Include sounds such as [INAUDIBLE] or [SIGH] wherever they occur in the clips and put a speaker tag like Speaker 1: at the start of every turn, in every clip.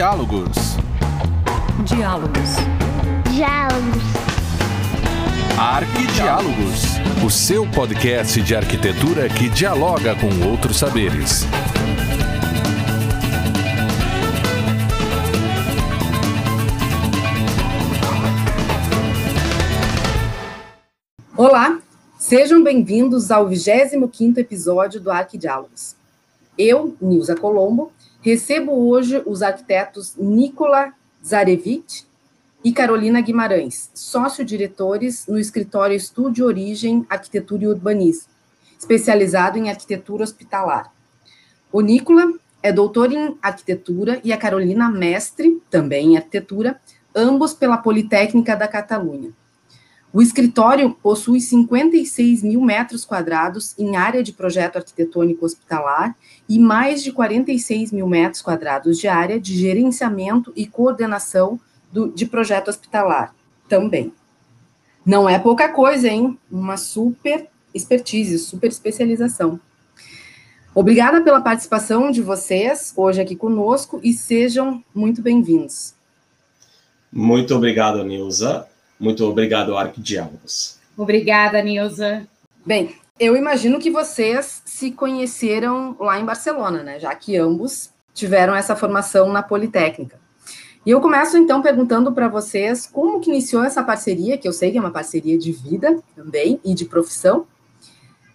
Speaker 1: Diálogos.
Speaker 2: Diálogos.
Speaker 3: Diálogos.
Speaker 1: Arquidiálogos. O seu podcast de arquitetura que dialoga com outros saberes.
Speaker 4: Olá, sejam bem-vindos ao 25º episódio do Arquidiálogos. Eu, Nilza Colombo, recebo hoje os arquitetos Nicola Zarevich e Carolina Guimarães, sócio-diretores no escritório Estúdio Origem Arquitetura e Urbanismo, especializado em arquitetura hospitalar. O Nicola é doutor em arquitetura e a Carolina mestre, também em arquitetura, ambos pela Politécnica da Catalunha. O escritório possui 56 mil metros quadrados em área de projeto arquitetônico hospitalar e mais de 46 mil metros quadrados de área de gerenciamento e coordenação do, de projeto hospitalar também. Não é pouca coisa, hein? Uma super expertise, super especialização. Obrigada pela participação de vocês hoje aqui conosco e sejam muito bem-vindos.
Speaker 5: Muito obrigado, Nilza. Muito obrigado, Arquidiálogos.
Speaker 6: Obrigada, Nilza.
Speaker 4: Bem, eu imagino que vocês se conheceram lá em Barcelona, né? Já que ambos tiveram essa formação na Politécnica. E eu começo então perguntando para vocês como que iniciou essa parceria, que eu sei que é uma parceria de vida também e de profissão.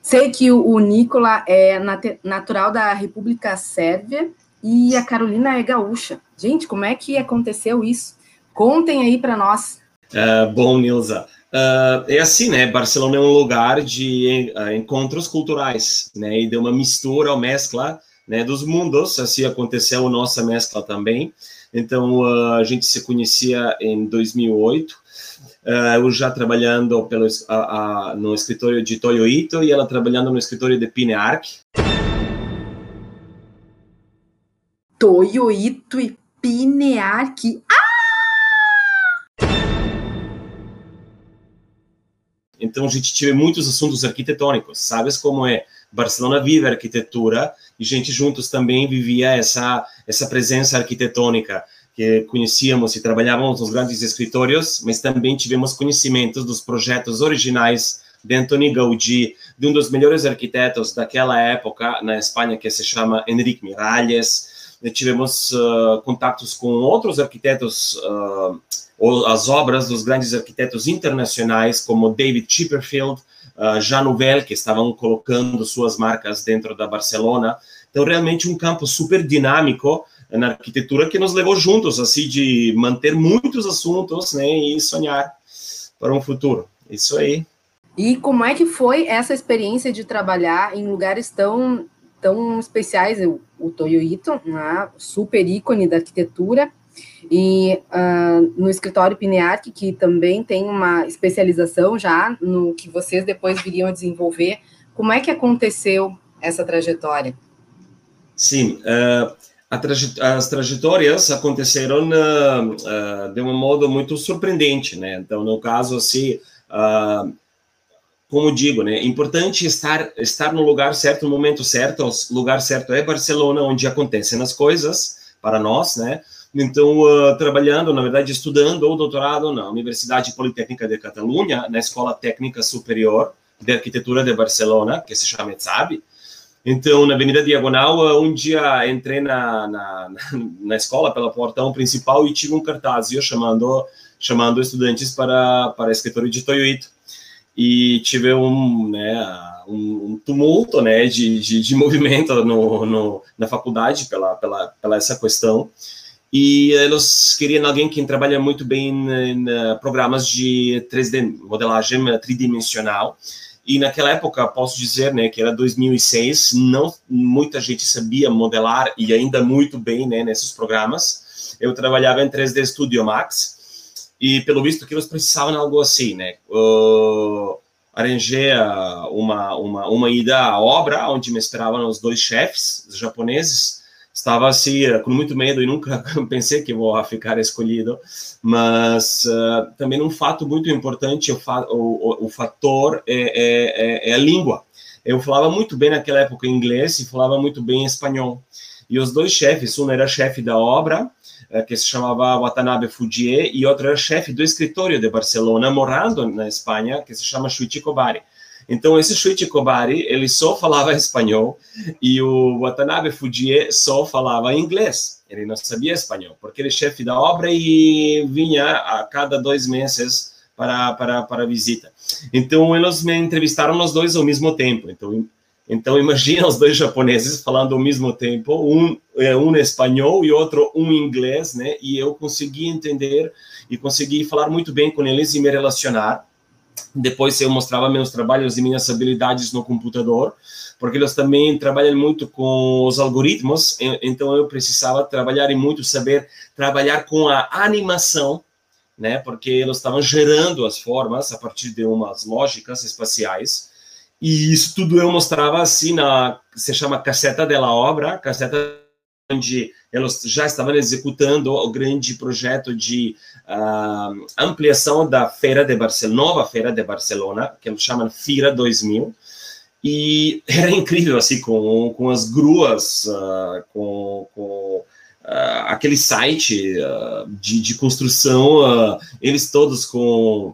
Speaker 4: Sei que o Nicola é natural da República Sérvia e a Carolina é gaúcha. Gente, como é que aconteceu isso? Contem aí para nós.
Speaker 5: Uh, bom, Nilza, uh, é assim, né? Barcelona é um lugar de uh, encontros culturais, né? E de uma mistura, uma mescla, né? Dos mundos. Assim aconteceu a nossa mescla também. Então a gente se conhecia em 2008. eu já trabalhando pelo, no escritório de Toyo Ito e ela trabalhando no escritório de Pinearc.
Speaker 4: Toyo Ito e Pinearc. Ah!
Speaker 5: Então a gente tive muitos assuntos arquitetônicos, sabes como é? Barcelona vive a arquitetura e a gente juntos também vivia essa essa presença arquitetônica que conhecíamos e trabalhávamos nos grandes escritórios, mas também tivemos conhecimentos dos projetos originais de Antoni Gaudí, de um dos melhores arquitetos daquela época na Espanha que se chama Enrique Miralles. Tivemos uh, contatos com outros arquitetos uh, as obras dos grandes arquitetos internacionais, como David Chipperfield, uh, Jean Nouvel, que estavam colocando suas marcas dentro da Barcelona. Então, realmente um campo super dinâmico na arquitetura que nos levou juntos, assim, de manter muitos assuntos, né, e sonhar para um futuro. Isso aí.
Speaker 4: E como é que foi essa experiência de trabalhar em lugares tão, tão especiais? O, Toyo Ito, né, super ícone da arquitetura, e uh, no escritório Pinearc, que também tem uma especialização já no que vocês depois viriam a desenvolver, como é que aconteceu essa trajetória?
Speaker 5: Sim, uh, as trajetórias aconteceram uh, de um modo muito surpreendente, né? Então, no caso, assim, como digo, né, importante estar estar no lugar certo, no momento certo. O lugar certo é Barcelona, onde acontecem as coisas para nós, né? Então, uh, trabalhando, na verdade, estudando o doutorado na Universidade Politécnica de Catalunha, na Escola Técnica Superior de Arquitetura de Barcelona, que se chama ETSAB. Então, na Avenida Diagonal, uh, um dia entrei na, na, na escola pela portão principal e tive um cartaz chamando chamando estudantes para para escritório de Toyoito. E tive um, né, um tumulto né, de, de, de [LAUGHS] movimento no, no, na faculdade pela, pela, pela essa questão e eles queriam alguém que trabalha muito bem em, programas de 3D, modelagem tridimensional. E naquela época, posso dizer, né, que era 2006, não muita gente sabia modelar e ainda muito bem, né, nesses programas. Eu trabalhava em 3D Studio Max e pelo visto que eles precisavam de algo assim, né? Uh, arranjei uma, uma, uma ida à obra onde me esperavam os dois chefes japoneses estava assim com muito medo e nunca [LAUGHS] pensei que vou ficar escolhido mas uh, também um fato muito importante o, fa o, o fator é, é, é, é, a língua eu falava muito bem naquela época inglês e falava muito bem espanhol E os dois chefes, um era chefe da obra, eh, que se chamava Watanabe Fujie, e outro era chefe do escritório de Barcelona, morando na Espanha, que se chama Shuichi Kobari. Então, esse Shuichi Kobari, ele só falava espanhol, e o Watanabe Fujie só falava inglês. Ele não sabia espanhol, porque ele é chefe da obra e vinha a cada dois meses para, para, para visita. Então, eles me entrevistaram os dois ao mesmo tempo. Então, então imagina os dois japoneses falando ao mesmo tempo, um é, um espanhol e outro um inglês, né? E eu consegui entender e consegui falar muito bem com eles e me relacionar. Depois eu mostrava meus trabalhos e minhas habilidades no computador, porque eles também trabalham muito com os algoritmos, então eu precisava trabalhar e muito saber trabalhar com a animação, né? Porque eles estavam gerando as formas a partir de umas lógicas espaciais. E isso tudo eu mostrava assim na se chama casseta dela obra, casseta onde eles já estavam executando o grande projeto de uh, ampliação da feira de Barcelona, nova feira de Barcelona, que eles chamam Fira 2000. E era incrível, assim, com, com as gruas, uh, com, com uh, aquele site de, de construção, eles todos com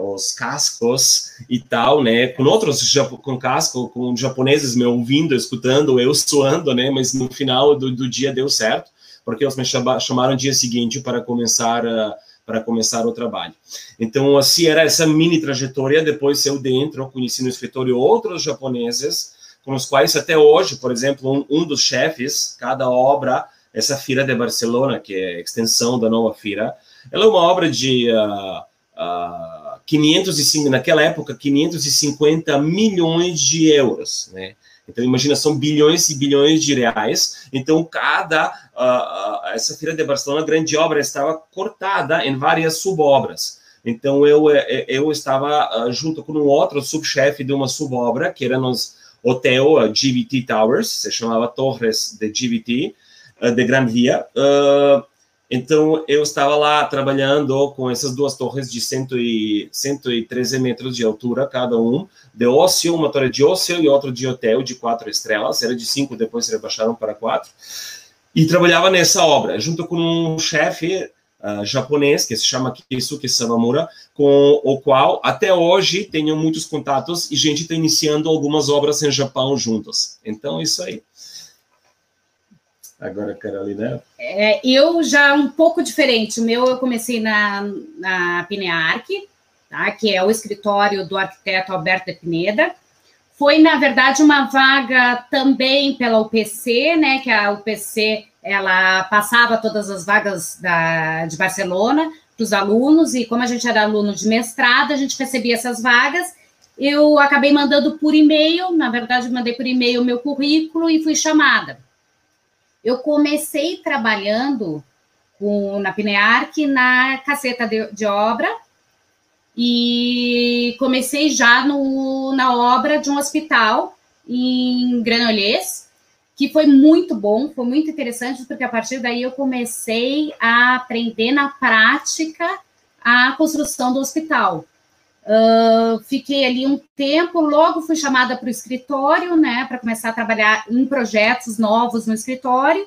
Speaker 5: os cascos e tal, né? Com outros com casco, com japoneses me ouvindo, escutando, eu suando, né? Mas no final do, do dia deu certo, porque eles me chamaram dia seguinte para começar uh, para começar o trabalho. Então, assim era essa mini trajetória. Depois eu dentro conheci no escritório outros japoneses com os quais até hoje, por exemplo, um, um dos chefes, cada obra, essa feira de Barcelona, que é a extensão da nova feira, ela é uma obra de uh, uh, 505, naquela época, 550 milhões de euros, né? Então, imagina, são bilhões e bilhões de reais. Então, cada, uh, uh, essa Feira de Barcelona, grande obra, estava cortada em várias subobras. Então, eu, eh, eh, eu estava uh, junto com um outro subchefe de uma subobra, que era nos hotel GVT Towers, se chamava Torres de GVT, de Gran Via. Então, eu estava lá trabalhando com essas duas torres de 100 e, 113 metros de altura, cada um, de ócio, uma torre de ócio e outra de hotel de quatro estrelas, era de cinco, depois rebaixaram para quatro, e trabalhava nessa obra, junto com um chefe uh, japonês, que se chama Kisuke Sawamura, com o qual, até hoje, tenho muitos contatos, e gente está iniciando algumas obras em Japão juntos. Então, isso aí. Agora, Carolina.
Speaker 6: É, eu já um pouco diferente. O meu eu comecei na, na Pinearc, tá? que é o escritório do arquiteto Alberto de Pineda. Foi, na verdade, uma vaga também pela UPC, né? Que a UPC ela passava todas as vagas da, de Barcelona para os alunos, e como a gente era aluno de mestrado, a gente recebia essas vagas. Eu acabei mandando por e-mail, na verdade, mandei por e-mail o meu currículo e fui chamada. Eu comecei trabalhando com, na Pinearc na caceta de, de obra e comecei já no, na obra de um hospital em Granollers, que foi muito bom, foi muito interessante, porque a partir daí eu comecei a aprender na prática a construção do hospital. Uh, fiquei ali um tempo, logo fui chamada para o escritório, né, para começar a trabalhar em projetos novos no escritório,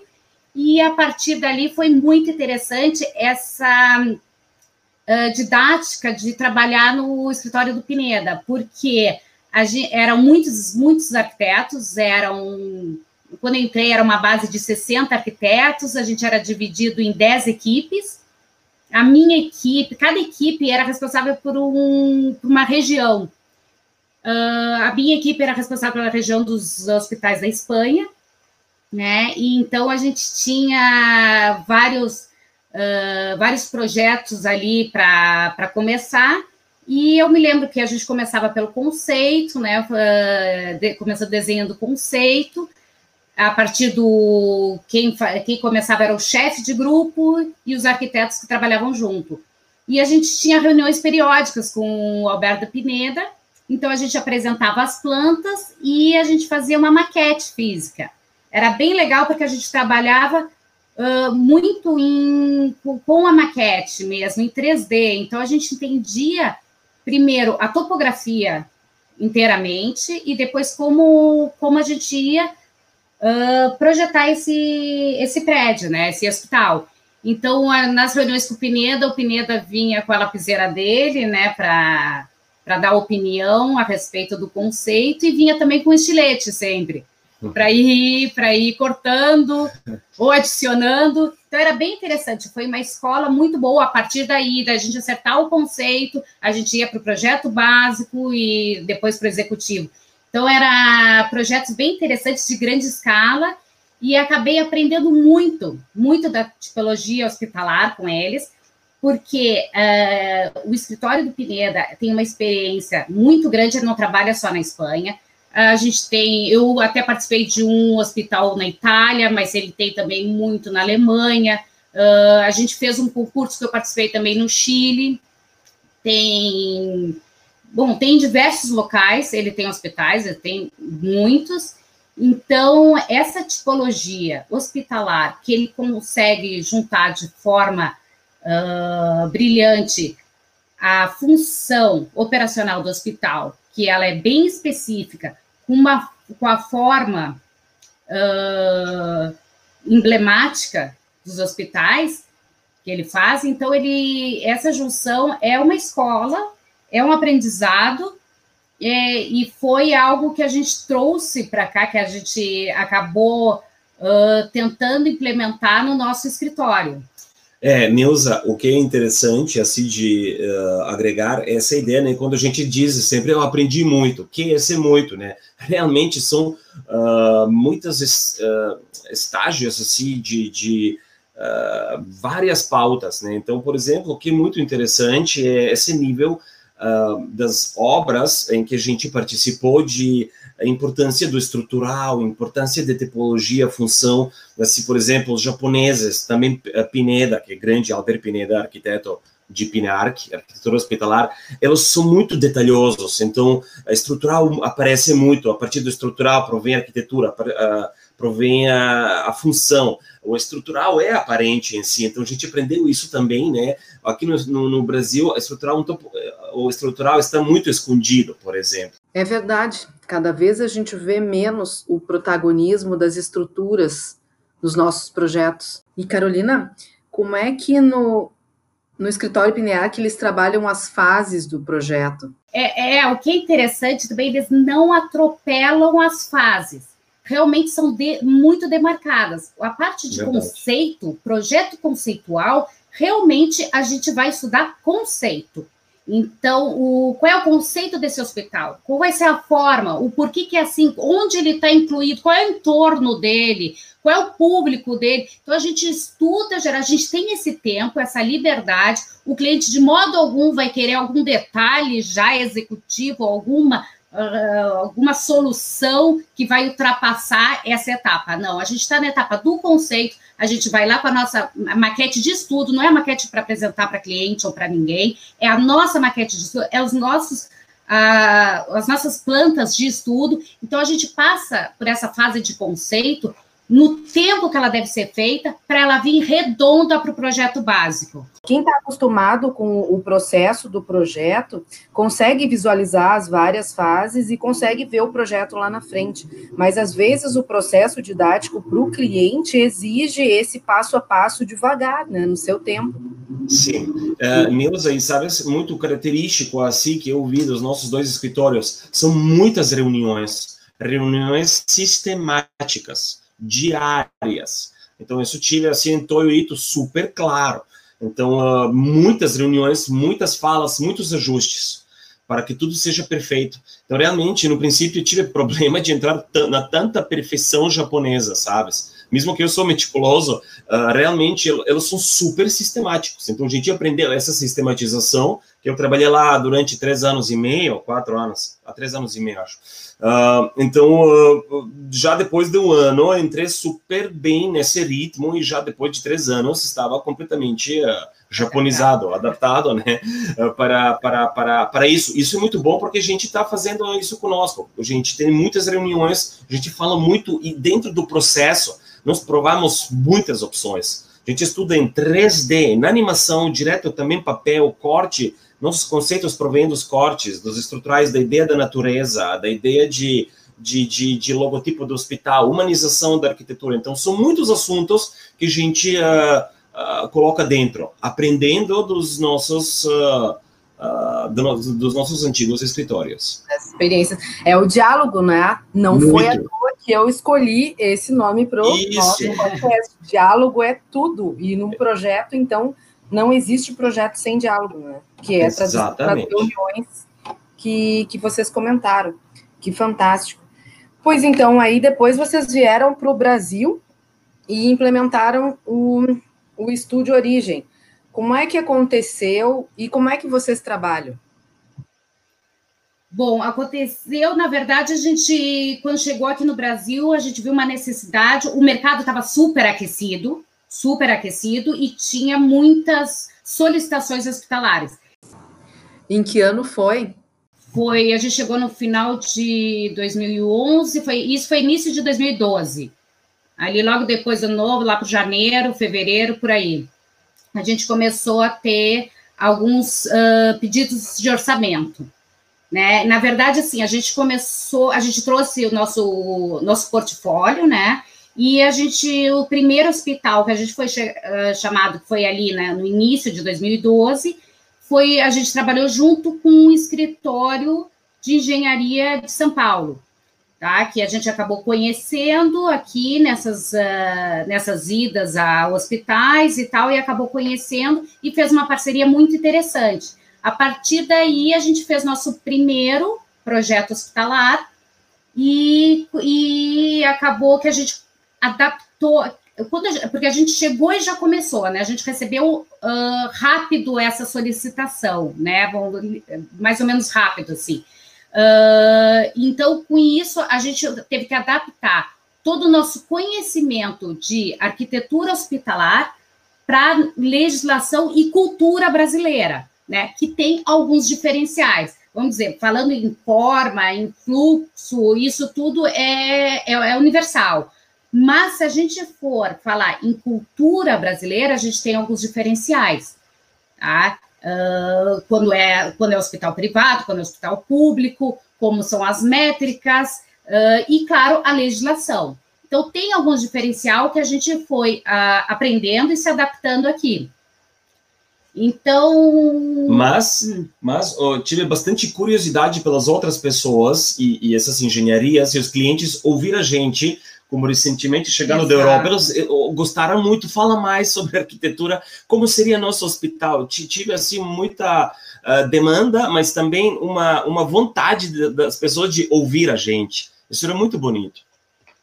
Speaker 6: e a partir dali foi muito interessante essa uh, didática de trabalhar no escritório do Pineda, porque gente, eram muitos, muitos arquitetos, eram, quando entrei era uma base de 60 arquitetos, a gente era dividido em 10 equipes, a minha equipe, cada equipe era responsável por, um, por uma região. Uh, a minha equipe era responsável pela região dos hospitais da Espanha, né? E então a gente tinha vários, uh, vários projetos ali para começar. E eu me lembro que a gente começava pelo conceito, né? Uh, de, começou desenhando conceito, a partir do quem, quem começava era o chefe de grupo e os arquitetos que trabalhavam junto. E a gente tinha reuniões periódicas com o Alberto Pineda, então a gente apresentava as plantas e a gente fazia uma maquete física. Era bem legal porque a gente trabalhava uh, muito em, com a maquete mesmo, em 3D. Então a gente entendia primeiro a topografia inteiramente e depois como, como a gente ia uh, projetar esse, esse prédio, né, esse hospital. Então, nas reuniões com o Pineda, o Pineda vinha com a lapiseira dele, né, para dar opinião a respeito do conceito, e vinha também com estilete sempre, para ir, ir cortando ou adicionando. Então, era bem interessante. Foi uma escola muito boa. A partir daí, da gente acertar o conceito, a gente ia para o projeto básico e depois para o executivo. Então, era projetos bem interessantes de grande escala e acabei aprendendo muito, muito da tipologia hospitalar com eles, porque uh, o escritório do Pineda tem uma experiência muito grande, ele não trabalha só na Espanha. A gente tem, eu até participei de um hospital na Itália, mas ele tem também muito na Alemanha. Uh, a gente fez um concurso que eu participei também no Chile. Tem, bom, tem diversos locais, ele tem hospitais, ele tem muitos. Então, essa tipologia hospitalar que ele consegue juntar de forma uh, brilhante a função operacional do hospital, que ela é bem específica, com, uma, com a forma uh, emblemática dos hospitais que ele faz, então ele essa junção é uma escola, é um aprendizado é, e foi algo que a gente trouxe para cá, que a gente acabou uh, tentando implementar no nosso escritório.
Speaker 5: É, Neuza, o que é interessante, assim, de uh, agregar é essa ideia, né, quando a gente diz sempre, eu aprendi muito, que é ser muito, né, realmente são uh, muitos uh, estágios, assim, de, de várias pautas, né, então, por exemplo, o que é muito interessante é esse nível uh, das obras em que a gente participou de a importância do estrutural, importância de tipologia, função, assim, por exemplo, os japoneses, também Pineda, que é grande, Albert Pineda, arquiteto de Pinarc, arquitetura hospitalar, eles são muito detalhosos, então, a estrutural aparece muito, a partir do estrutural provém a arquitetura, uh, provém a, a função, o estrutural é aparente em si, então a gente aprendeu isso também, né? Aqui no, no, no Brasil, estrutural, o estrutural está muito escondido, por exemplo.
Speaker 4: É verdade, cada vez a gente vê menos o protagonismo das estruturas nos nossos projetos. E Carolina, como é que no, no escritório Pinear que eles trabalham as fases do projeto?
Speaker 6: É, é, o que é interessante também, eles não atropelam as fases realmente são de, muito demarcadas. A parte de Verdade. conceito, projeto conceitual, realmente a gente vai estudar conceito. Então, o, qual é o conceito desse hospital? Qual vai ser a forma? O porquê que é assim? Onde ele está incluído? Qual é o entorno dele? Qual é o público dele? Então, a gente estuda, a gente tem esse tempo, essa liberdade. O cliente, de modo algum, vai querer algum detalhe já executivo, alguma uh, alguma solução que vai ultrapassar essa etapa. Não, a gente está na etapa do conceito, a gente vai lá com a nossa maquete de estudo, não é maquete para apresentar para cliente ou para ninguém, é a nossa maquete de estudo, é os nossos. Uh, as nossas plantas de estudo, então a gente passa por essa fase de conceito no tempo que ela deve ser feita para ela vir redonda para o projeto básico.
Speaker 4: Quem está acostumado com o processo do projeto consegue visualizar as várias fases e consegue ver o projeto lá na frente. Mas às vezes o processo didático para o cliente exige esse passo a passo devagar, né, no seu tempo.
Speaker 5: Sim, uh, Neuza, e sabe, muito característico assim que eu vi dos nossos dois escritórios, são muitas reuniões, reuniões sistemáticas diárias. Então, isso Chile assentou isso super claro. Então, uh, muitas reuniões, muitas falas, muitos ajustes para que tudo seja perfeito. Então, realmente, no princípio, eu tive [LAUGHS] problema de entrar na tanta perfeição japonesa, sabes? Mesmo que eu sou meticuloso, uh, realmente eles são super sistemáticos. Então, a gente aprendeu essa sistematização, que eu trabalhei lá durante três anos e meio, quatro anos, há três anos e meio, acho Uh, então, uh, já depois de um ano, entrei super bem nesse ritmo e já depois de três anos estava completamente japonizado, adaptado, né, para, para, para, para isso. Isso é muito bom porque a gente está fazendo isso conosco. A gente tem muitas reuniões, a gente fala muito e dentro do processo nós provamos muitas opções. A gente estuda em 3D, na animação, direto também papel, corte, nossos conceitos provêm dos cortes, dos estruturais, da ideia da natureza, da ideia de, de, de, de, logotipo do hospital, humanização da arquitetura. Então, são muitos assuntos que a gente uh, uh, coloca dentro, aprendendo dos nossos. Uh, do, dos nossos antigos escritórios.
Speaker 4: As experiências. É o diálogo, né? Não Muito. foi toa que eu escolhi esse nome para o nosso podcast. Diálogo é tudo. E num projeto, então, não existe projeto sem diálogo, né? Que é para as reuniões que, que vocês comentaram. Que fantástico. Pois então, aí depois vocês vieram para o Brasil e implementaram o, o Estúdio Origem. Como é que aconteceu e como é que vocês trabalham?
Speaker 6: Bom, aconteceu, na verdade, a gente, quando chegou aqui no Brasil, a gente viu uma necessidade, o mercado estava super aquecido, super aquecido, e tinha muitas solicitações hospitalares.
Speaker 4: Em que ano foi?
Speaker 6: foi, a gente chegou no final de 2011, foi, isso foi início de 2012. Ali logo depois do novo, lá para janeiro, fevereiro, por aí. A gente começou a ter alguns uh, pedidos de orçamento. Né? Na verdade, assim, a gente começou, a gente trouxe o nosso, nosso portfólio, né? E a gente, o primeiro hospital que a gente foi chamado, foi ali né, no início de 2012, foi a gente trabalhou junto com um escritório de engenharia de São Paulo, tá? Que a gente acabou conhecendo aqui nessas, uh, nessas idas a hospitais e tal, e acabou conhecendo e fez uma parceria muito interessante. A partir daí, a gente fez nosso primeiro projeto hospitalar e, e acabou que a gente adaptou, a, porque a gente chegou e já começou, né? A gente recebeu uh, rápido essa solicitação, né? Bom, mais ou menos rápido, assim. Uh, então, com isso, a gente teve que adaptar todo o nosso conhecimento de arquitetura hospitalar para legislação e cultura brasileira, né? Que tem alguns diferenciais. Vamos dizer, falando em forma, em fluxo, isso tudo é, é, é universal. Mas se a gente for falar em cultura brasileira, a gente tem alguns diferenciais, tá? Uh, quando, é, quando é hospital privado, quando é hospital público, como são as métricas uh, e, claro, a legislação. Então, tem alguns diferencial que a gente foi uh, aprendendo e se adaptando aqui. Então.
Speaker 5: Mas, hum. mas oh, tive bastante curiosidade pelas outras pessoas e, e, essas engenharias e os clientes ouvir a gente como recentemente chegando Exato. da Europa, eles eh, gostaram muito. Fala mais sobre arquitetura, como seria nosso hospital. Tive assim muita uh, demanda, mas também uma, uma vontade das pessoas de ouvir a gente. Isso era muito bonito.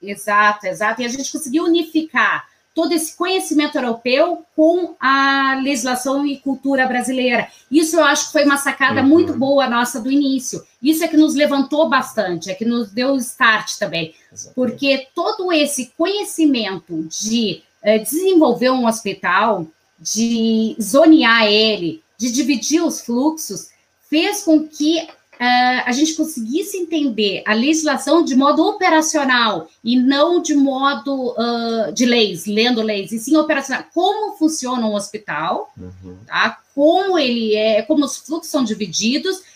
Speaker 6: Exato, exato. E a gente conseguiu unificar todo esse conhecimento europeu com a legislação e cultura brasileira. Isso eu acho que foi uma sacada uhum. muito boa nossa do início. Isso é que nos levantou bastante, é que nos deu start também. Exatamente. Porque todo esse conhecimento de é, desenvolver um hospital, de zonear ele, de dividir os fluxos, fez com que uh, a gente conseguisse entender a legislação de modo operacional e não de modo uh, de leis, lendo leis, e sim operacional. Como funciona um hospital, uhum. tá? como ele é, como os fluxos são divididos,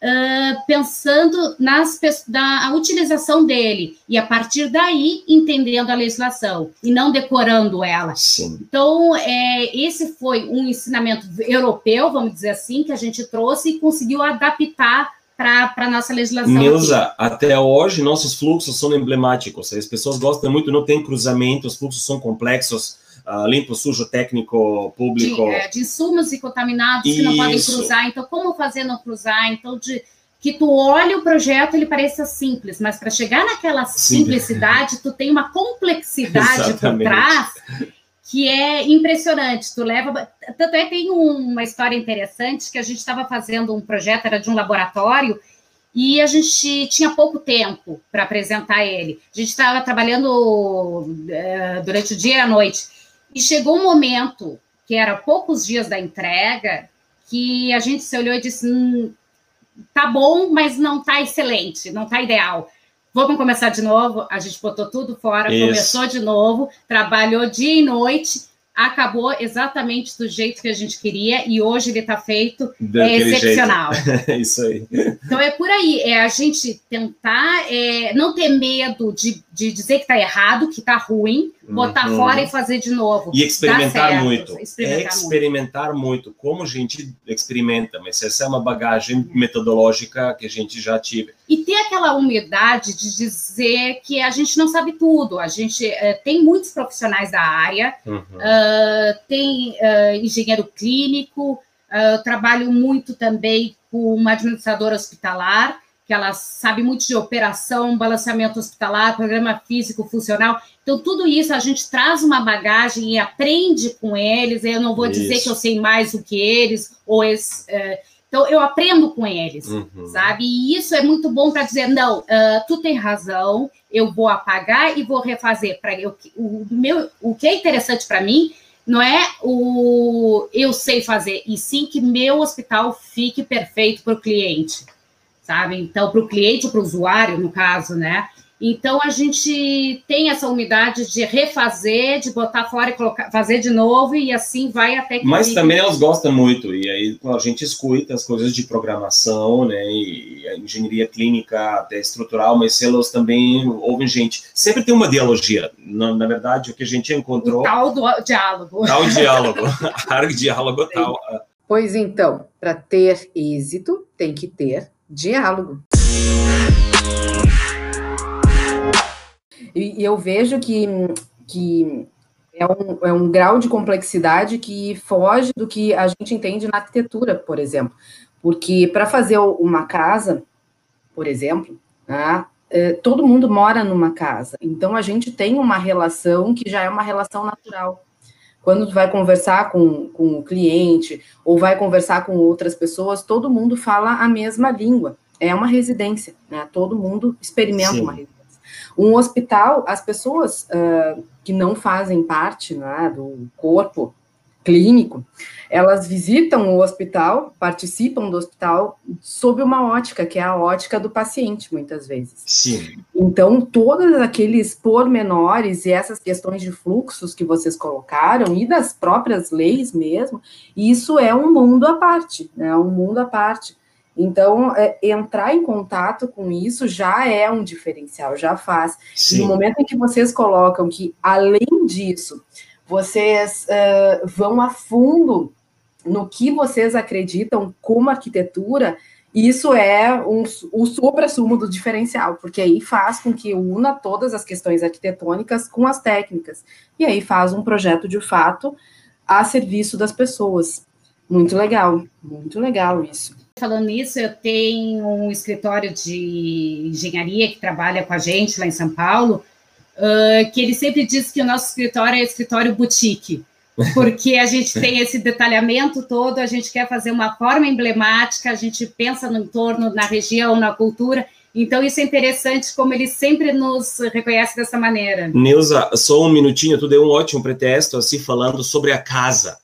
Speaker 6: Uh, pensando nas, na utilização dele e a partir daí entendendo a legislação e não decorando ela. Sim. Então, é, esse foi um ensinamento europeu, vamos dizer assim, que a gente trouxe e conseguiu adaptar para a nossa legislação.
Speaker 5: Nilza, até hoje nossos fluxos são emblemáticos. As pessoas gostam muito, não tem cruzamento, os fluxos são complexos, uh, limpo, sujo, técnico, público.
Speaker 6: De, é, de insumos e contaminados Isso. que não podem cruzar. Então, como fazer não cruzar? Então, de que tu olha o projeto, ele pareça simples, mas para chegar naquela Sim. simplicidade, tu tem uma [LAUGHS] complexidade por trás que é impressionante. Tu leva. Tanto é tem uma história interessante que a gente estava fazendo um projeto, era de um laboratório, e a gente tinha pouco tempo para apresentar ele. A gente estava trabalhando é, durante o dia e a noite. E chegou um momento, que era poucos dias da entrega, que a gente se olhou e disse: hum, tá bom, mas não tá excelente, não tá ideal. Vamos começar de novo. A gente botou tudo fora, Isso. começou de novo, trabalhou dia e noite, acabou exatamente do jeito que a gente queria e hoje ele está feito [LAUGHS] é excepcional.
Speaker 5: Isso aí.
Speaker 6: Então é por aí, é a gente tentar é, não ter medo de, de dizer que está errado, que está ruim, botar uhum. fora e fazer de novo.
Speaker 5: E experimentar muito. Experimentar, experimentar muito. muito. Como a gente experimenta, mas essa é uma bagagem metodológica que a gente já tive.
Speaker 6: E ter aquela humildade de dizer que a gente não sabe tudo. A gente é, tem muitos profissionais da área, uhum. uh, tem uh, engenheiro clínico, uh, trabalho muito também com uma administradora hospitalar que ela sabe muito de operação, balanceamento hospitalar, programa físico, funcional. Então, tudo isso a gente traz uma bagagem e aprende com eles. Eu não vou isso. dizer que eu sei mais do que eles, ou esse, uh, então eu aprendo com eles, uhum. sabe? E isso é muito bom para dizer, não, uh, tu tem razão, eu vou apagar e vou refazer. Para o, o, meu, o que é interessante para mim não é o eu sei fazer, e sim que meu hospital fique perfeito para o cliente sabe? Então, para o cliente, para o usuário, no caso, né? Então, a gente tem essa umidade de refazer, de botar fora e colocar, fazer de novo, e assim vai até que.
Speaker 5: Mas também elas gostam muito, e aí a gente escuta as coisas de programação, né? E a engenharia clínica, até estrutural, mas elas também ouvem gente. Sempre tem uma dialogia. Na, na verdade, o que a gente encontrou. O
Speaker 6: tal do diálogo.
Speaker 5: Tal [LAUGHS] diálogo. Arco diálogo tal.
Speaker 4: Pois então, para ter êxito, tem que ter diálogo. E, e eu vejo que, que é, um, é um grau de complexidade que foge do que a gente entende na arquitetura, por exemplo. Porque para fazer uma casa, por exemplo, né, é, todo mundo mora numa casa. Então a gente tem uma relação que já é uma relação natural. Quando tu vai conversar com, com o cliente ou vai conversar com outras pessoas, todo mundo fala a mesma língua. É uma residência, né? Todo mundo experimenta Sim. uma residência. Um hospital, as pessoas uh, que não fazem parte né, do corpo clínico, elas visitam o hospital, participam do hospital sob uma ótica, que é a ótica do paciente, muitas vezes.
Speaker 5: Sim.
Speaker 4: Então, todos aqueles pormenores e essas questões de fluxos que vocês colocaram, e das próprias leis mesmo, isso é um mundo à parte, né? Um mundo à parte. Então, é, entrar em contato com isso já é um diferencial, já faz. E no momento em que vocês colocam que, além disso, vocês uh, vão a fundo no que vocês acreditam como arquitetura, isso é um, o supra-sumo do diferencial, porque aí faz com que una todas as questões arquitetônicas com as técnicas, e aí faz um projeto de fato a serviço das pessoas. Muito legal, muito legal isso.
Speaker 6: Falando nisso, eu tenho um escritório de engenharia que trabalha com a gente lá em São Paulo, uh, que ele sempre diz que o nosso escritório é escritório boutique, porque a gente tem esse detalhamento todo, a gente quer fazer uma forma emblemática, a gente pensa no entorno, na região, na cultura. Então, isso é interessante, como ele sempre nos reconhece dessa maneira.
Speaker 5: Neuza, só um minutinho, tu deu um ótimo pretexto, assim, falando sobre a casa.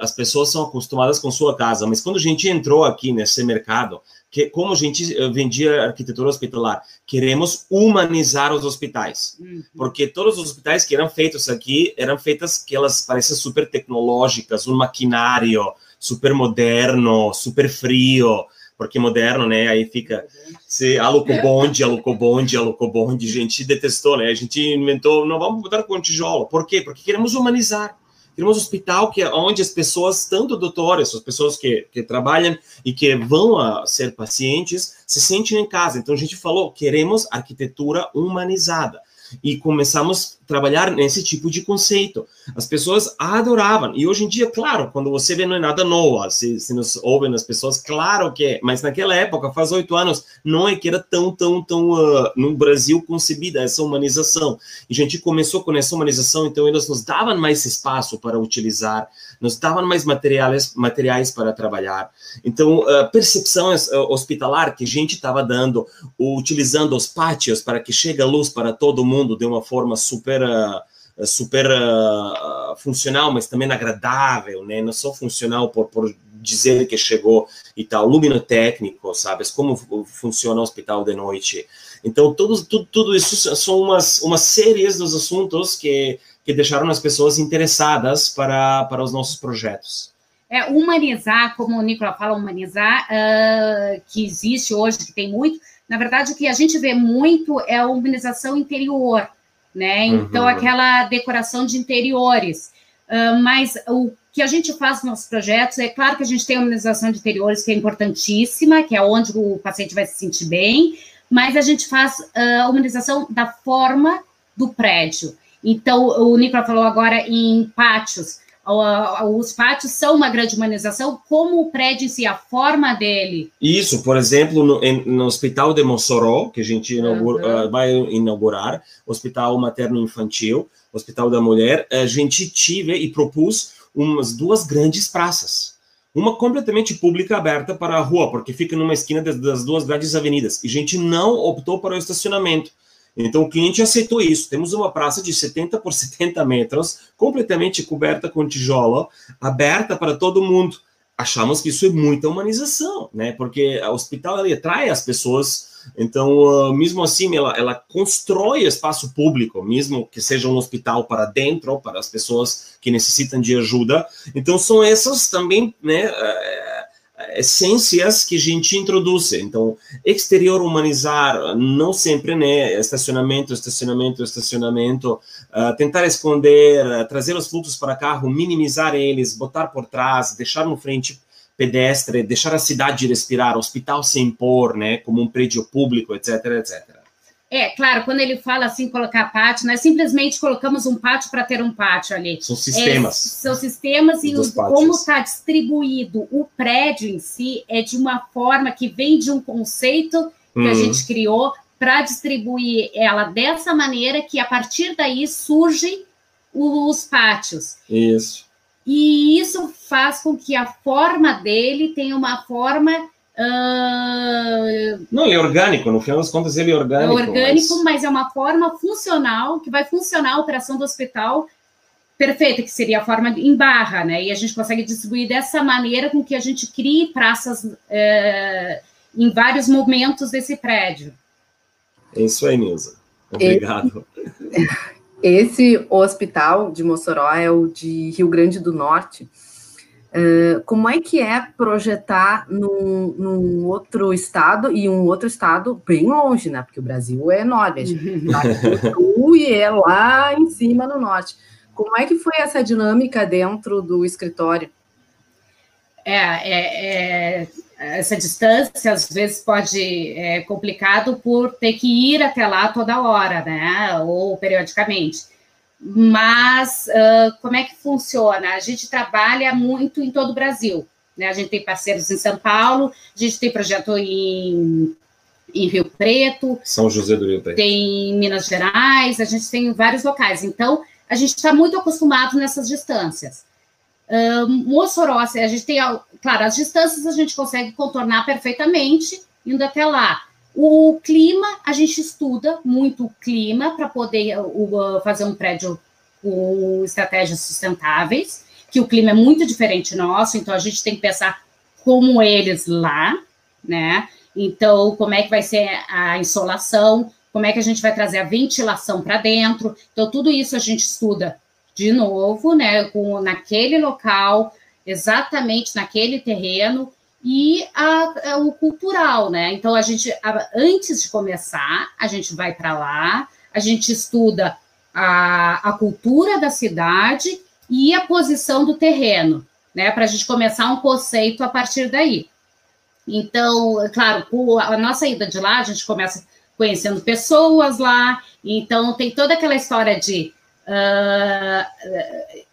Speaker 5: As pessoas são acostumadas com sua casa, mas quando a gente entrou aqui nesse mercado, que como a gente eh, vendia arquitetura hospitalar, queremos humanizar os hospitais, uhum. porque todos os hospitais que eram feitos aqui eram feitas que elas parecem super tecnológicas, um maquinário super moderno, super frio, porque moderno, né? Aí fica se alocobonde, alocobonde, alocobonde, a gente detestou, né? A gente inventou, não vamos botar com tijolo. Por quê? Porque queremos humanizar. Temos hospital que é onde as pessoas, tanto doutores, as pessoas que, que trabalham e que vão a ser pacientes, se sentem em casa. Então a gente falou, queremos arquitetura humanizada e começamos a trabalhar nesse tipo de conceito. As pessoas adoravam. E hoje em dia, claro, quando você vê, não é nada novo. Se, se nos ouvem as pessoas, claro que é. Mas naquela época, faz oito anos, não é que era tão, tão, tão uh, no Brasil concebida essa humanização. E a gente começou com essa humanização, então eles nos davam mais espaço para utilizar, nos davam mais materiais, materiais para trabalhar. Então, a percepção hospitalar que a gente estava dando, utilizando os pátios para que chegue a luz para todo mundo de uma forma super super uh, funcional, mas também agradável, né? Não só funcional por, por dizer que chegou e tal, luminotécnico, sabes? Como funciona o hospital de noite. Então, tudo, tudo, tudo isso são umas, umas séries dos assuntos que que deixaram as pessoas interessadas para, para os nossos projetos.
Speaker 6: É, humanizar, como o Nicola fala, humanizar, uh, que existe hoje, que tem muito, na verdade, o que a gente vê muito é a humanização interior, né? Então, uhum. aquela decoração de interiores. Uh, mas o que a gente faz nos nossos projetos, é claro que a gente tem a humanização de interiores, que é importantíssima, que é onde o paciente vai se sentir bem, mas a gente faz uh, a humanização da forma do prédio. Então, o Nicola falou agora em pátios. Os pátios são uma grande humanização, como o prédio em si, a forma dele.
Speaker 5: Isso, por exemplo, no, no Hospital de Mossoró, que a gente inaugura, uhum. vai inaugurar, Hospital Materno-Infantil, Hospital da Mulher, a gente tive e propus umas duas grandes praças. Uma completamente pública, aberta para a rua, porque fica numa esquina das, das duas grandes avenidas. E a gente não optou para o estacionamento. Então o cliente aceitou isso. Temos uma praça de 70 por 70 metros, completamente coberta com tijolo, aberta para todo mundo. Achamos que isso é muita humanização, né? Porque o hospital ele atrai as pessoas. Então, uh, mesmo assim, ela, ela constrói espaço público, mesmo que seja um hospital para dentro, para as pessoas que necessitam de ajuda. Então, são essas também, né? Essências que a gente introduz. Então, exterior humanizar, não sempre, né? Estacionamento, estacionamento, estacionamento. Uh, tentar esconder, uh, trazer os fluxos para carro, minimizar eles, botar por trás, deixar no frente pedestre, deixar a cidade respirar, hospital sem impor, né? Como um prédio público, etc, etc.
Speaker 6: É, claro, quando ele fala assim, colocar pátio, nós simplesmente colocamos um pátio para ter um pátio ali.
Speaker 5: São sistemas.
Speaker 6: É, são sistemas e os, como está distribuído o prédio em si é de uma forma que vem de um conceito que a uhum. gente criou para distribuir ela dessa maneira que a partir daí surgem os pátios.
Speaker 5: Isso.
Speaker 6: E isso faz com que a forma dele tenha uma forma
Speaker 5: Uh... Não, ele é orgânico, no final das contas ele é orgânico.
Speaker 6: É orgânico, mas... mas... é uma forma funcional que vai funcionar a operação do hospital perfeita, que seria a forma em barra, né? E a gente consegue distribuir dessa maneira com que a gente crie praças é, em vários momentos desse prédio.
Speaker 5: É isso aí, Nilza. Obrigado.
Speaker 4: Esse, [LAUGHS] esse hospital de Mossoró é o de Rio Grande do Norte. Uh, como é que é projetar num, num, outro estado e um outro estado bem longe, né? Porque o Brasil é enorme, a gente [LAUGHS] tá no sul e é lá em cima no norte. Como é que foi essa dinâmica dentro do escritório?
Speaker 6: É, é, é essa distância às vezes pode é complicado por ter que ir até lá toda hora, né? Ou periodicamente. Mas uh, como é que funciona? A gente trabalha muito em todo o Brasil. Né? A gente tem parceiros em São Paulo, a gente tem projeto em, em Rio Preto.
Speaker 5: São José do Rio Preto.
Speaker 6: Tem em Minas Gerais, a gente tem vários locais. Então, a gente está muito acostumado nessas distâncias. Uh, Mossoró, a gente tem, claro, as distâncias a gente consegue contornar perfeitamente indo até lá. O clima, a gente estuda muito o clima para poder uh, fazer um prédio com estratégias sustentáveis, que o clima é muito diferente nosso, então a gente tem que pensar como eles lá, né? Então, como é que vai ser a insolação, como é que a gente vai trazer a ventilação para dentro. Então, tudo isso a gente estuda de novo, né? Com, naquele local, exatamente naquele terreno, e a, a, o cultural, né? Então, a gente, a, antes de começar, a gente vai para lá, a gente estuda a, a cultura da cidade e a posição do terreno, né? Para a gente começar um conceito a partir daí. Então, claro, a nossa ida de lá, a gente começa conhecendo pessoas lá, então tem toda aquela história de uh,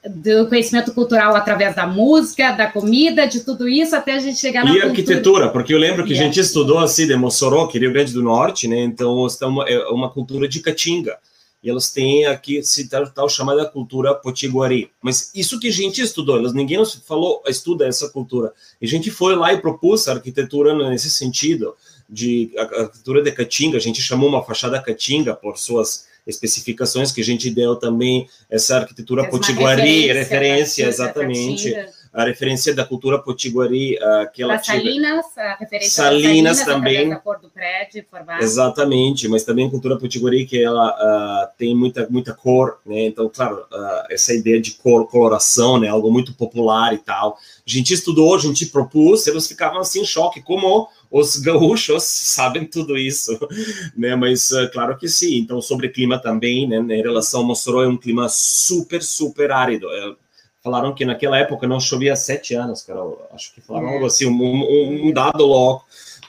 Speaker 6: do conhecimento cultural através da música, da comida, de tudo isso, até a gente chegar na
Speaker 5: E arquitetura, porque eu lembro que a gente estudou assim de Mossoró, que é Rio Grande do Norte, né? Então, é uma cultura de caatinga. E elas têm aqui se tal, tal chamada cultura potiguari. Mas isso que a gente estudou, elas, ninguém nos falou, estuda essa cultura. E a gente foi lá e propôs a arquitetura nesse sentido, de a arquitetura de caatinga, a gente chamou uma fachada caatinga por suas especificações que a gente deu também, essa arquitetura potiguari, referência, referência exatamente. A referência da cultura potiguari uh, que ela
Speaker 6: das Salinas, a referência
Speaker 5: Salinas,
Speaker 6: Salinas
Speaker 5: também.
Speaker 6: da cor do prédio formado.
Speaker 5: Exatamente, mas também cultura potiguari que ela uh, tem muita muita cor, né? Então, claro, uh, essa ideia de cor, coloração, né? Algo muito popular e tal. A gente estudou, a gente propôs, eles ficavam assim em choque, como os gaúchos [LAUGHS] sabem tudo isso, [LAUGHS] né? Mas claro que sim. Então, sobre clima também, né? Em relação ao Mossoró, é um clima super, super árido. É, falaram que naquela época não chovia sete anos, Carol. Acho que falaram algo assim, um, um, dado logo.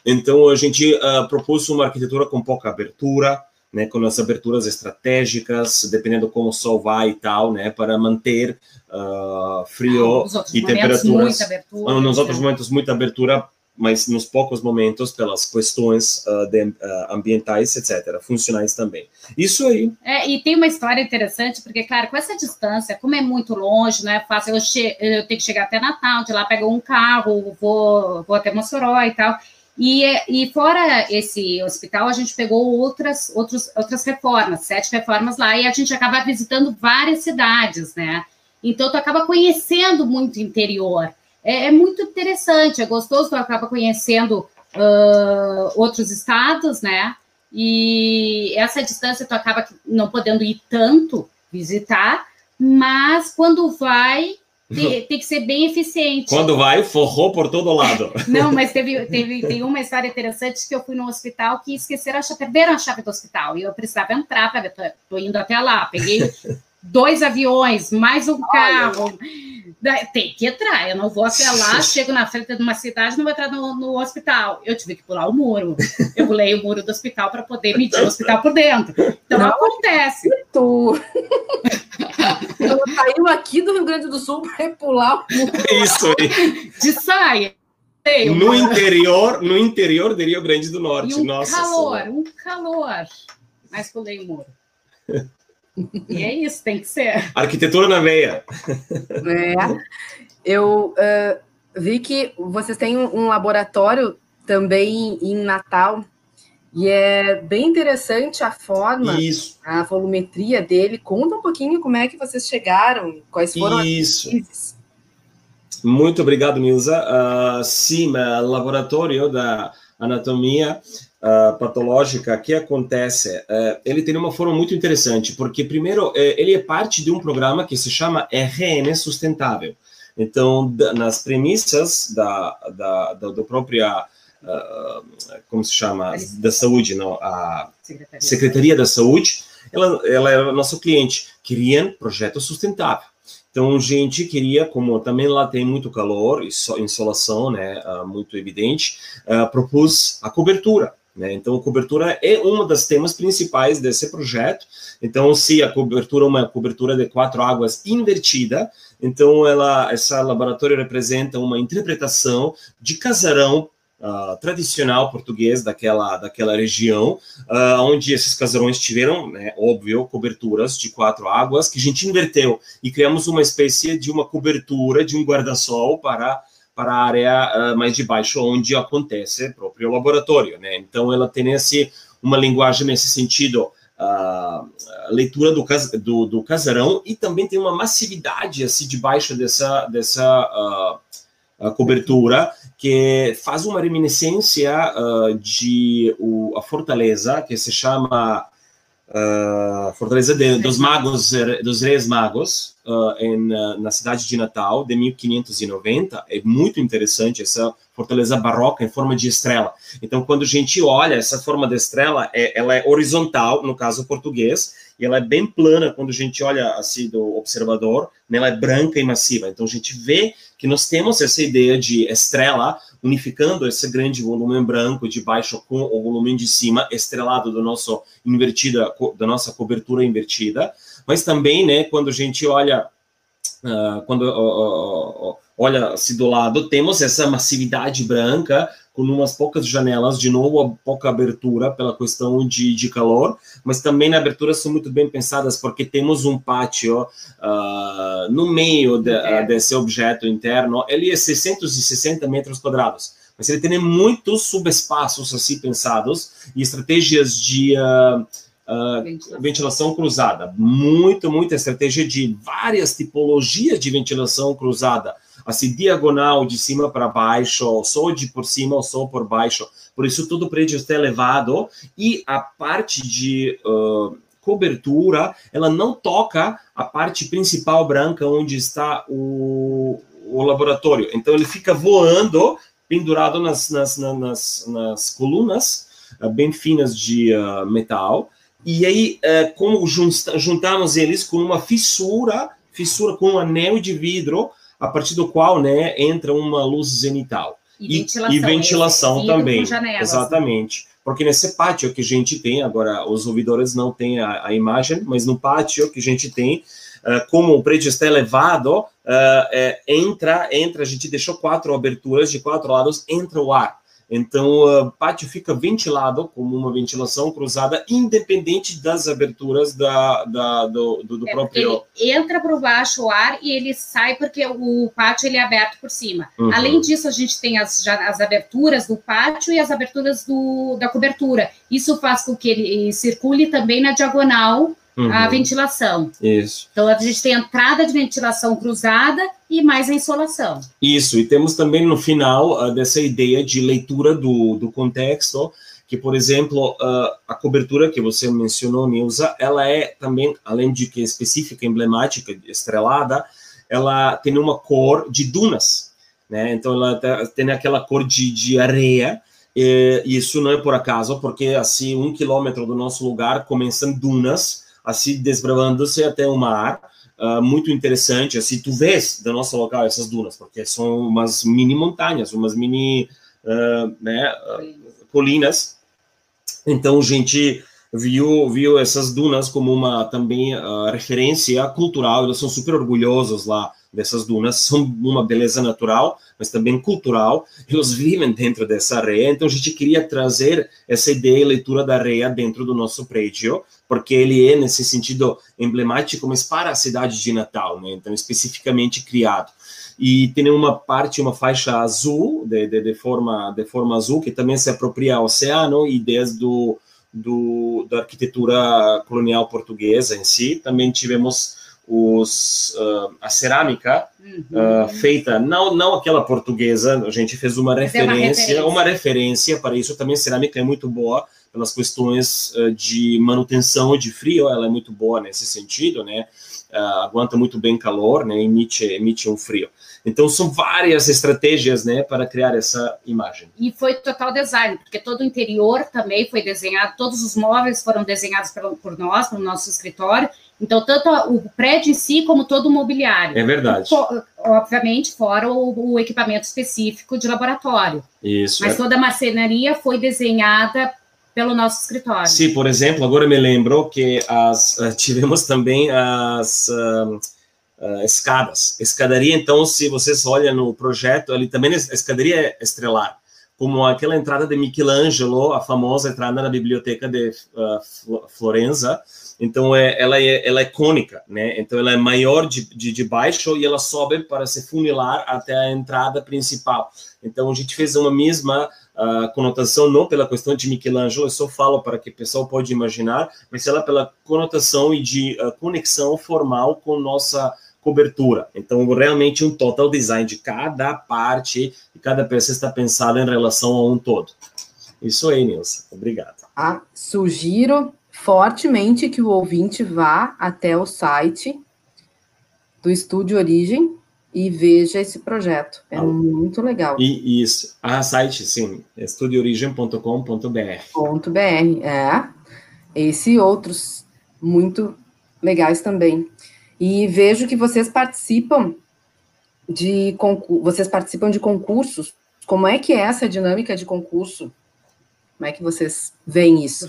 Speaker 5: Então, a gente uh, propôs uma arquitetura com pouca abertura, né, com as aberturas estratégicas, dependendo como o sol vai e tal, né, para manter uh, frio
Speaker 6: Nos outros
Speaker 5: e
Speaker 6: momentos,
Speaker 5: temperaturas.
Speaker 6: muita abertura.
Speaker 5: Nos outros
Speaker 6: né?
Speaker 5: momentos, muita abertura, mas nos poucos momentos, pelas questões uh, de, uh, ambientais, etc., funcionais também. Isso aí.
Speaker 6: É, e tem uma história interessante, porque, claro, com essa distância, como é muito longe, não é fácil, eu, che eu tenho que chegar até Natal, de lá pego um carro, vou, vou até Mossoró e tal. E, e fora esse hospital, a gente pegou outras, outros, outras reformas, sete reformas lá, e a gente acaba visitando várias cidades, né? Então, tu acaba conhecendo muito o interior. É, é muito interessante, é gostoso, tu acaba conhecendo uh, outros estados, né? E essa distância tu acaba não podendo ir tanto visitar, mas quando vai, tem, [LAUGHS] tem que ser bem eficiente.
Speaker 5: Quando vai, forrou por todo lado. [LAUGHS]
Speaker 6: Não, mas teve, teve tem uma história interessante que eu fui no hospital que esqueceram a chave, perderam a chave do hospital e eu precisava entrar para ver, tô, tô indo até lá, peguei dois aviões, mais um carro. Tem que entrar, eu não vou até lá, [LAUGHS] chego na frente de uma cidade, não vou entrar no, no hospital. Eu tive que pular o muro. Eu pulei o muro do hospital para poder medir o hospital por dentro. Então
Speaker 4: Não.
Speaker 6: acontece.
Speaker 4: Tu. Ela saiu aqui do Rio Grande do Sul para pular o muro.
Speaker 5: Isso aí.
Speaker 6: De saia.
Speaker 5: No interior, no interior do Rio Grande do Norte.
Speaker 6: E um
Speaker 5: Nossa
Speaker 6: calor,
Speaker 5: Senhora.
Speaker 6: um calor. Mas pulei o muro. E é isso, tem que ser.
Speaker 5: Arquitetura na veia.
Speaker 4: É. Eu ah, vi que vocês têm um, laboratório também em Natal. E é bem interessante a forma,
Speaker 5: Isso,
Speaker 4: a volumetria dele. Conta um pouquinho como é que vocês chegaram, quais foram as
Speaker 5: isso.
Speaker 4: pesquisas.
Speaker 5: Muito obrigado, Nilza. Ah, sim, o laboratório da anatomia ah, patológica que acontece, eh, ele tem uma forma muito interessante, porque primeiro eh, ele é parte de um programa que se chama RN Sustentável. Então, da- nas premissas da, da, da, do própria, ah, como se chama, da saúde, não, a
Speaker 6: Secretaria.
Speaker 5: Secretaria da Saúde, ela, ela era nosso cliente, queriam projeto sustentável. Então, gente queria, como também lá tem muito calor e so- insolação, né, ah, muito evidente, ah, propus a cobertura. Né? Então, cobertura é uma das temas principais desse projeto. Então, se a cobertura é uma cobertura de quatro águas invertida, então ela, essa laboratório representa uma interpretação de casarão ah, tradicional português daquela, daquela região, ah, onde esses casarões tiveram, né, óbvio, coberturas de quatro águas, que a gente inverteu e criamos uma espécie de uma cobertura, de um guarda-sol para, para a área ah, mais de baixo, onde acontece o próprio laboratório. Né? Então, ela tem esse, uma linguagem nesse sentido, a leitura do, do, do casarão e também tem uma massividade assim debaixo dessa, dessa a cobertura que faz uma reminiscência ah, de o, a fortaleza que se chama ah, Fortaleza de- dos Magos, eh, dos Reis Magos, ah, em, ah, na cidade de Natal, de 1590. É muito interessante essa fortaleza barroca em forma de estrela. Então, quando a gente olha essa forma de estrela, é- ela é horizontal, no caso português, e ela é bem plana quando a gente olha assim do observador, né? ela é branca e massiva. Então, a gente vê que nós temos essa ideia de estrela unificando esse grande volume branco de baixo com o volume de cima estrelado do nosso invertida da nossa cobertura invertida, mas também, né, quando a gente olha ah, quando ó, ó, olha se do lado, temos essa massividade branca com umas poucas janelas, de novo, a pouca abertura pela questão de, de calor, mas também na abertura são muito bem pensadas, porque temos um pátio ah, no meio de-
Speaker 6: Interno.
Speaker 5: desse objeto interno, ele é 660 metros quadrados, mas ele tem muitos subespaços assim pensados e estratégias de ah, ah,
Speaker 6: Ventilação.
Speaker 5: ventilação cruzada. Muito, muita estratégia de várias tipologias de ventilação cruzada. Assim, diagonal de cima para baixo, só de por cima ou só por baixo. Por isso, todo o prédio está elevado e a parte de uh, cobertura, ela não toca a parte principal branca onde está o, o laboratório. Então, ele fica voando, pendurado nas, nas, nas, nas colunas uh, bem finas de uh, metal. E aí, como juntamos eles com uma fissura, fissura com um anel de vidro, a partir do qual né, entra uma luz zenital.
Speaker 6: E,
Speaker 5: E,
Speaker 6: ventilação,
Speaker 5: e ventilação também.
Speaker 6: janelas, né?
Speaker 5: Exatamente. Porque nesse pátio que a gente tem, agora os ouvidores não têm a, a imagem, mas no pátio que a gente tem, ah, como o prédio está elevado, ah, é, entra, entra, a gente deixou quatro aberturas de quatro lados, entra o ar. Então, o pátio fica ventilado, como uma ventilação cruzada, independente das aberturas da, da- do, do, do
Speaker 6: É,
Speaker 5: próprio.
Speaker 6: ele entra por baixo o ar e ele sai porque o pátio ele é aberto por cima.
Speaker 5: Uhum.
Speaker 6: Além disso, a gente tem as, ja- as aberturas do pátio e as aberturas do, da cobertura. Isso faz com que ele circule também na diagonal a
Speaker 5: Uhum,
Speaker 6: ventilação.
Speaker 5: Isso.
Speaker 6: Então, a gente tem entrada de ventilação cruzada e mais a insolação.
Speaker 5: Isso, e temos também no final ah, dessa ideia de leitura do, do contexto, que, por exemplo, ah, a cobertura que você mencionou, Nilza, ela é também, além de que é específica, emblemática, estrelada, ela tem uma cor de dunas, né? Então, ela tá- tem aquela cor de, de areia, e isso não é por acaso, porque, assim, um quilômetro do nosso lugar começam dunas, assim, desbravando-se até o mar, ah, muito interessante. Assim, tu vês do nosso local essas dunas, porque são umas mini montanhas, umas mini ah, né, ah, colinas. Então, gente viu, viu essas dunas como uma também ah, referência cultural. Eles são super orgulhosos lá dessas dunas. [LAUGHS] São uma beleza natural, mas também cultural. Eles vivem dentro dessa areia. Então, a gente queria trazer essa ideia e leitura da areia dentro do nosso prédio, porque ele é, nesse sentido, emblemático, mas para a cidade de Natal, né? Então, especificamente criado. E tem uma parte, uma faixa azul, de, de, de forma, de forma azul, que também se apropria ao oceano e desde do, do, da arquitetura colonial portuguesa em si. Também tivemos os, ah, a cerâmica ah, feita, não, não aquela portuguesa, a gente fez uma
Speaker 6: é uma
Speaker 5: referência,
Speaker 6: referência.
Speaker 5: uma referência para isso. Também cerâmica é muito boa pelas questões ah, de manutenção de frio, ela é muito boa nesse sentido, né? Aguenta muito bem calor, né? Emite, emite um frio. Então são várias estratégias, né, para criar essa imagem.
Speaker 6: E foi total design, porque todo o interior também foi desenhado, todos os móveis foram desenhados por nós, pelo nosso escritório. Então, tanto o prédio em si, como todo o mobiliário.
Speaker 5: É verdade.
Speaker 6: Obviamente, fora o, o equipamento específico de laboratório.
Speaker 5: Isso.
Speaker 6: Mas
Speaker 5: é.
Speaker 6: toda a marcenaria foi desenhada pelo nosso escritório.
Speaker 5: Sim, por exemplo, agora me lembro que as, ah, tivemos também as ah, ah, escadas. Escadaria, então, se vocês olham no projeto, ali também a escadaria é estrelar, como aquela entrada de Michelangelo, a famosa entrada na biblioteca de ah, Flo- Florença. Então, é, ela, é, ela é cônica, né? Então, ela é maior de, de, de baixo e ela sobe para se funilar até a entrada principal. Então, a gente fez uma mesma a conotação não pela questão de Michelangelo, eu só falo para que o pessoal pode imaginar, mas ela pela conotação e de uh, conexão formal com nossa cobertura. Então, realmente um total design de cada parte e cada peça está pensada em relação a um todo. Isso aí, Nilson. Obrigado.
Speaker 4: Ah, sugiro fortemente que o ouvinte vá até o site do Estúdio Origem e veja esse projeto. É
Speaker 5: Ah.
Speaker 4: muito legal.
Speaker 5: E isso, a site, sim, estudioorigem.com.br.
Speaker 4: .br, é. Esse e outros muito legais também. E vejo que vocês participam de concursos, vocês participam de concursos. Como é que é essa dinâmica de concurso? Como é que vocês veem isso?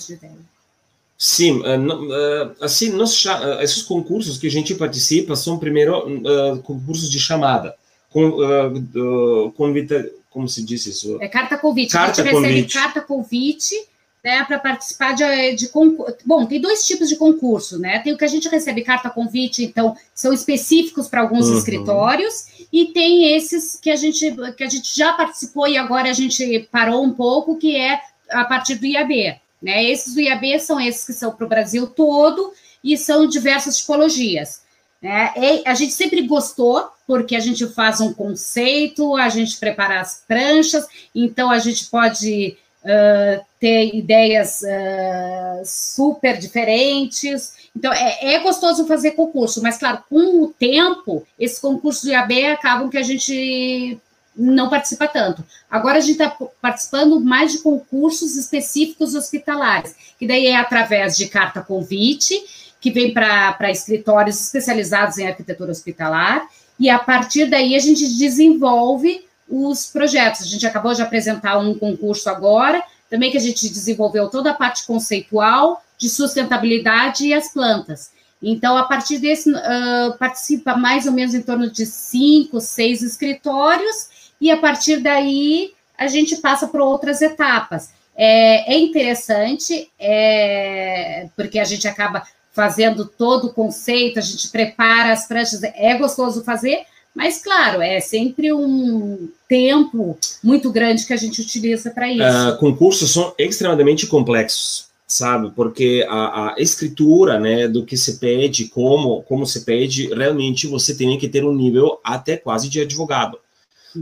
Speaker 5: Sim, eh, eh, assim, nós, eh, esses concursos que a gente participa são primeiro concursos de chamada, com, convita, como se diz isso?
Speaker 6: É carta convite.
Speaker 5: Carta
Speaker 6: a gente recebe
Speaker 5: convite.
Speaker 6: carta convite né, para participar de, de concurso. Bom, tem dois tipos de concurso, né? Tem o que a gente recebe carta convite, então são específicos para alguns
Speaker 5: Uhum.
Speaker 6: escritórios, e tem esses que a gente que a gente já participou e agora a gente parou um pouco, que é a partir do IAB. Né? Esses do IAB são esses que são para o Brasil todo e são diversas tipologias. Né? E a gente sempre gostou, porque a gente faz um conceito, a gente prepara as pranchas, então a gente pode uh, ter ideias uh, super diferentes. Então, é, é, gostoso fazer concurso, mas, claro, com o tempo, esses concursos de AB acabam que a gente não participa tanto. Agora a gente está participando mais de concursos específicos hospitalares, que daí é através de carta convite, que vem para escritórios especializados em arquitetura hospitalar, e a partir daí a gente desenvolve os projetos. A gente acabou de apresentar um concurso agora, também que a gente desenvolveu toda a parte conceitual de sustentabilidade e as plantas. Então, a partir desse, uh, participa mais ou menos em torno de cinco, seis escritórios, e a partir daí a gente passa para outras etapas. É, é interessante, é, porque a gente acaba fazendo todo o conceito, a gente prepara as pranchas, é gostoso fazer, mas, claro, é sempre um tempo muito grande que a gente utiliza para isso. Uh,
Speaker 5: concursos são extremamente complexos, sabe? Porque a, a, escritura, né, do que se pede, como, como se pede, realmente você tem que ter um nível até quase de advogado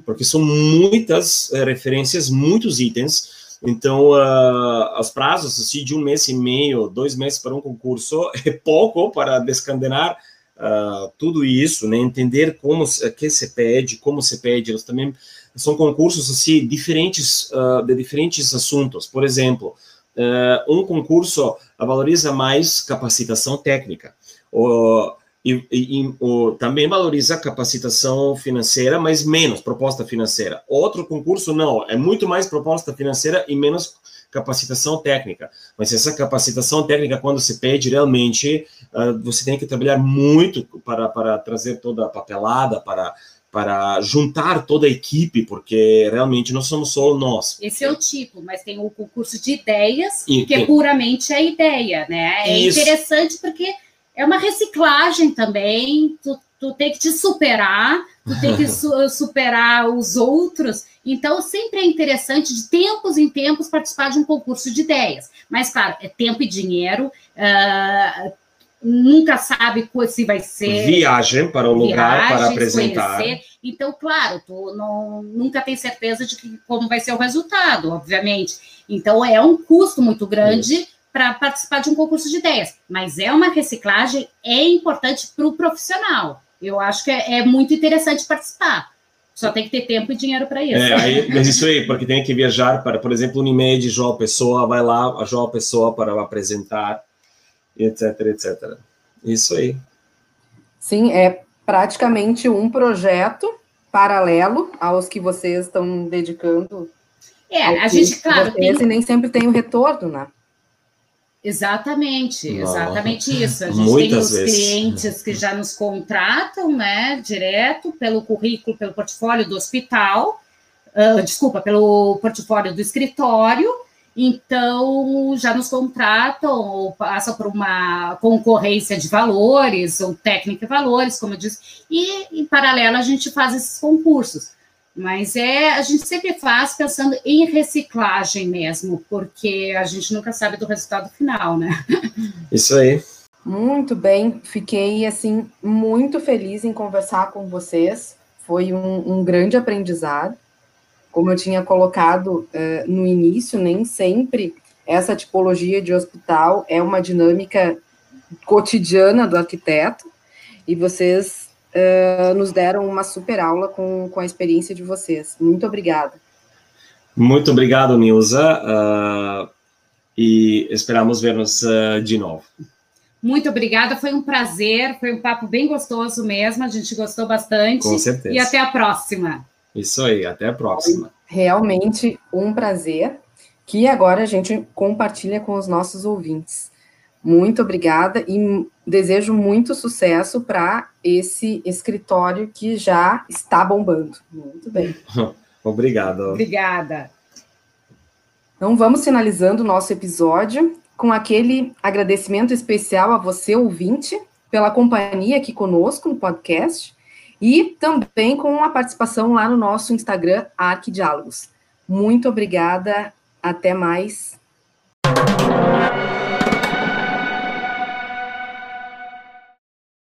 Speaker 5: porque são muitas uh, referências, muitos itens. Então, uh, os prazos assim, de um mês e meio, dois meses para um concurso [LAUGHS] é pouco para descandenar uh, tudo isso, né? Entender como que se pede, como se pede. Eles também são concursos assim diferentes de diferentes assuntos. Por exemplo, um concurso valoriza mais capacitação técnica. E, e, também valoriza capacitação financeira, mas menos proposta financeira. Outro concurso não, é muito mais proposta financeira e menos capacitação técnica. Mas essa capacitação técnica, quando se pede realmente, uh, você tem que trabalhar muito para, para trazer toda a papelada, para, para juntar toda a equipe, porque realmente não somos só nós.
Speaker 6: Esse é o tipo, mas tem o concurso de ideias, e, que é puramente a ideia, né? É Isso. interessante porque é uma reciclagem também, tu, tu tem que te superar, tu tem que [LAUGHS] su superar os outros. Então, sempre é interessante, de tempos em tempos, participar de um concurso de ideias. Mas, claro, é tempo e dinheiro, uh, nunca sabe se vai ser.
Speaker 5: Viagem para o lugar para apresentar. Conhecer.
Speaker 6: Então, claro, tu não, nunca tem certeza de que, como vai ser o resultado, obviamente. Então, é um custo muito grande. Para participar de um concurso de ideias, mas é uma reciclagem, é importante para o profissional. Eu acho que é, é, muito interessante participar. Só tem que ter tempo e dinheiro para isso.
Speaker 5: É, aí, mas isso aí, porque tem que viajar para, por exemplo, Unimed, João Pessoa, vai lá, a João Pessoa para apresentar, etc, etc. Isso aí.
Speaker 4: Sim, é praticamente um projeto paralelo aos que vocês estão dedicando.
Speaker 6: É, a gente, claro.
Speaker 4: Vocês, tem... E nem sempre tem o retorno, né?
Speaker 6: Exatamente, exatamente isso. A gente Muitas tem os clientes que já nos contratam, né, direto pelo currículo, pelo portfólio do hospital, uh, desculpa, pelo portfólio do escritório, então já nos contratam ou passam por uma concorrência de valores ou técnica de valores, como eu disse, e em paralelo a gente faz esses concursos. Mas é, a gente sempre faz pensando em reciclagem mesmo, porque a gente nunca sabe do resultado final, né? [LAUGHS]
Speaker 5: Isso aí.
Speaker 4: Muito bem, fiquei assim muito feliz em conversar com vocês. Foi um, um grande aprendizado. Como eu tinha colocado uh, no início, nem sempre essa tipologia de hospital é uma dinâmica cotidiana do arquiteto, e vocês uh, nos deram uma super aula com, com a experiência de vocês. Muito obrigada.
Speaker 5: Muito obrigado, Nilza, uh, e esperamos ver-nos uh, de novo.
Speaker 6: Muito obrigada, foi um prazer, foi um papo bem gostoso mesmo, a gente gostou bastante.
Speaker 5: Com certeza.
Speaker 6: E até a próxima.
Speaker 5: Isso aí, até a próxima.
Speaker 4: Realmente um prazer, que agora a gente compartilha com os nossos ouvintes. Muito obrigada e desejo muito sucesso para esse escritório que já está bombando. Muito bem. [LAUGHS]
Speaker 5: Obrigado.
Speaker 6: Obrigada.
Speaker 4: Então vamos finalizando o nosso episódio com aquele agradecimento especial a você, ouvinte, pela companhia aqui conosco no podcast e também com a participação lá no nosso Instagram, Arquidiálogos. Muito obrigada, até mais.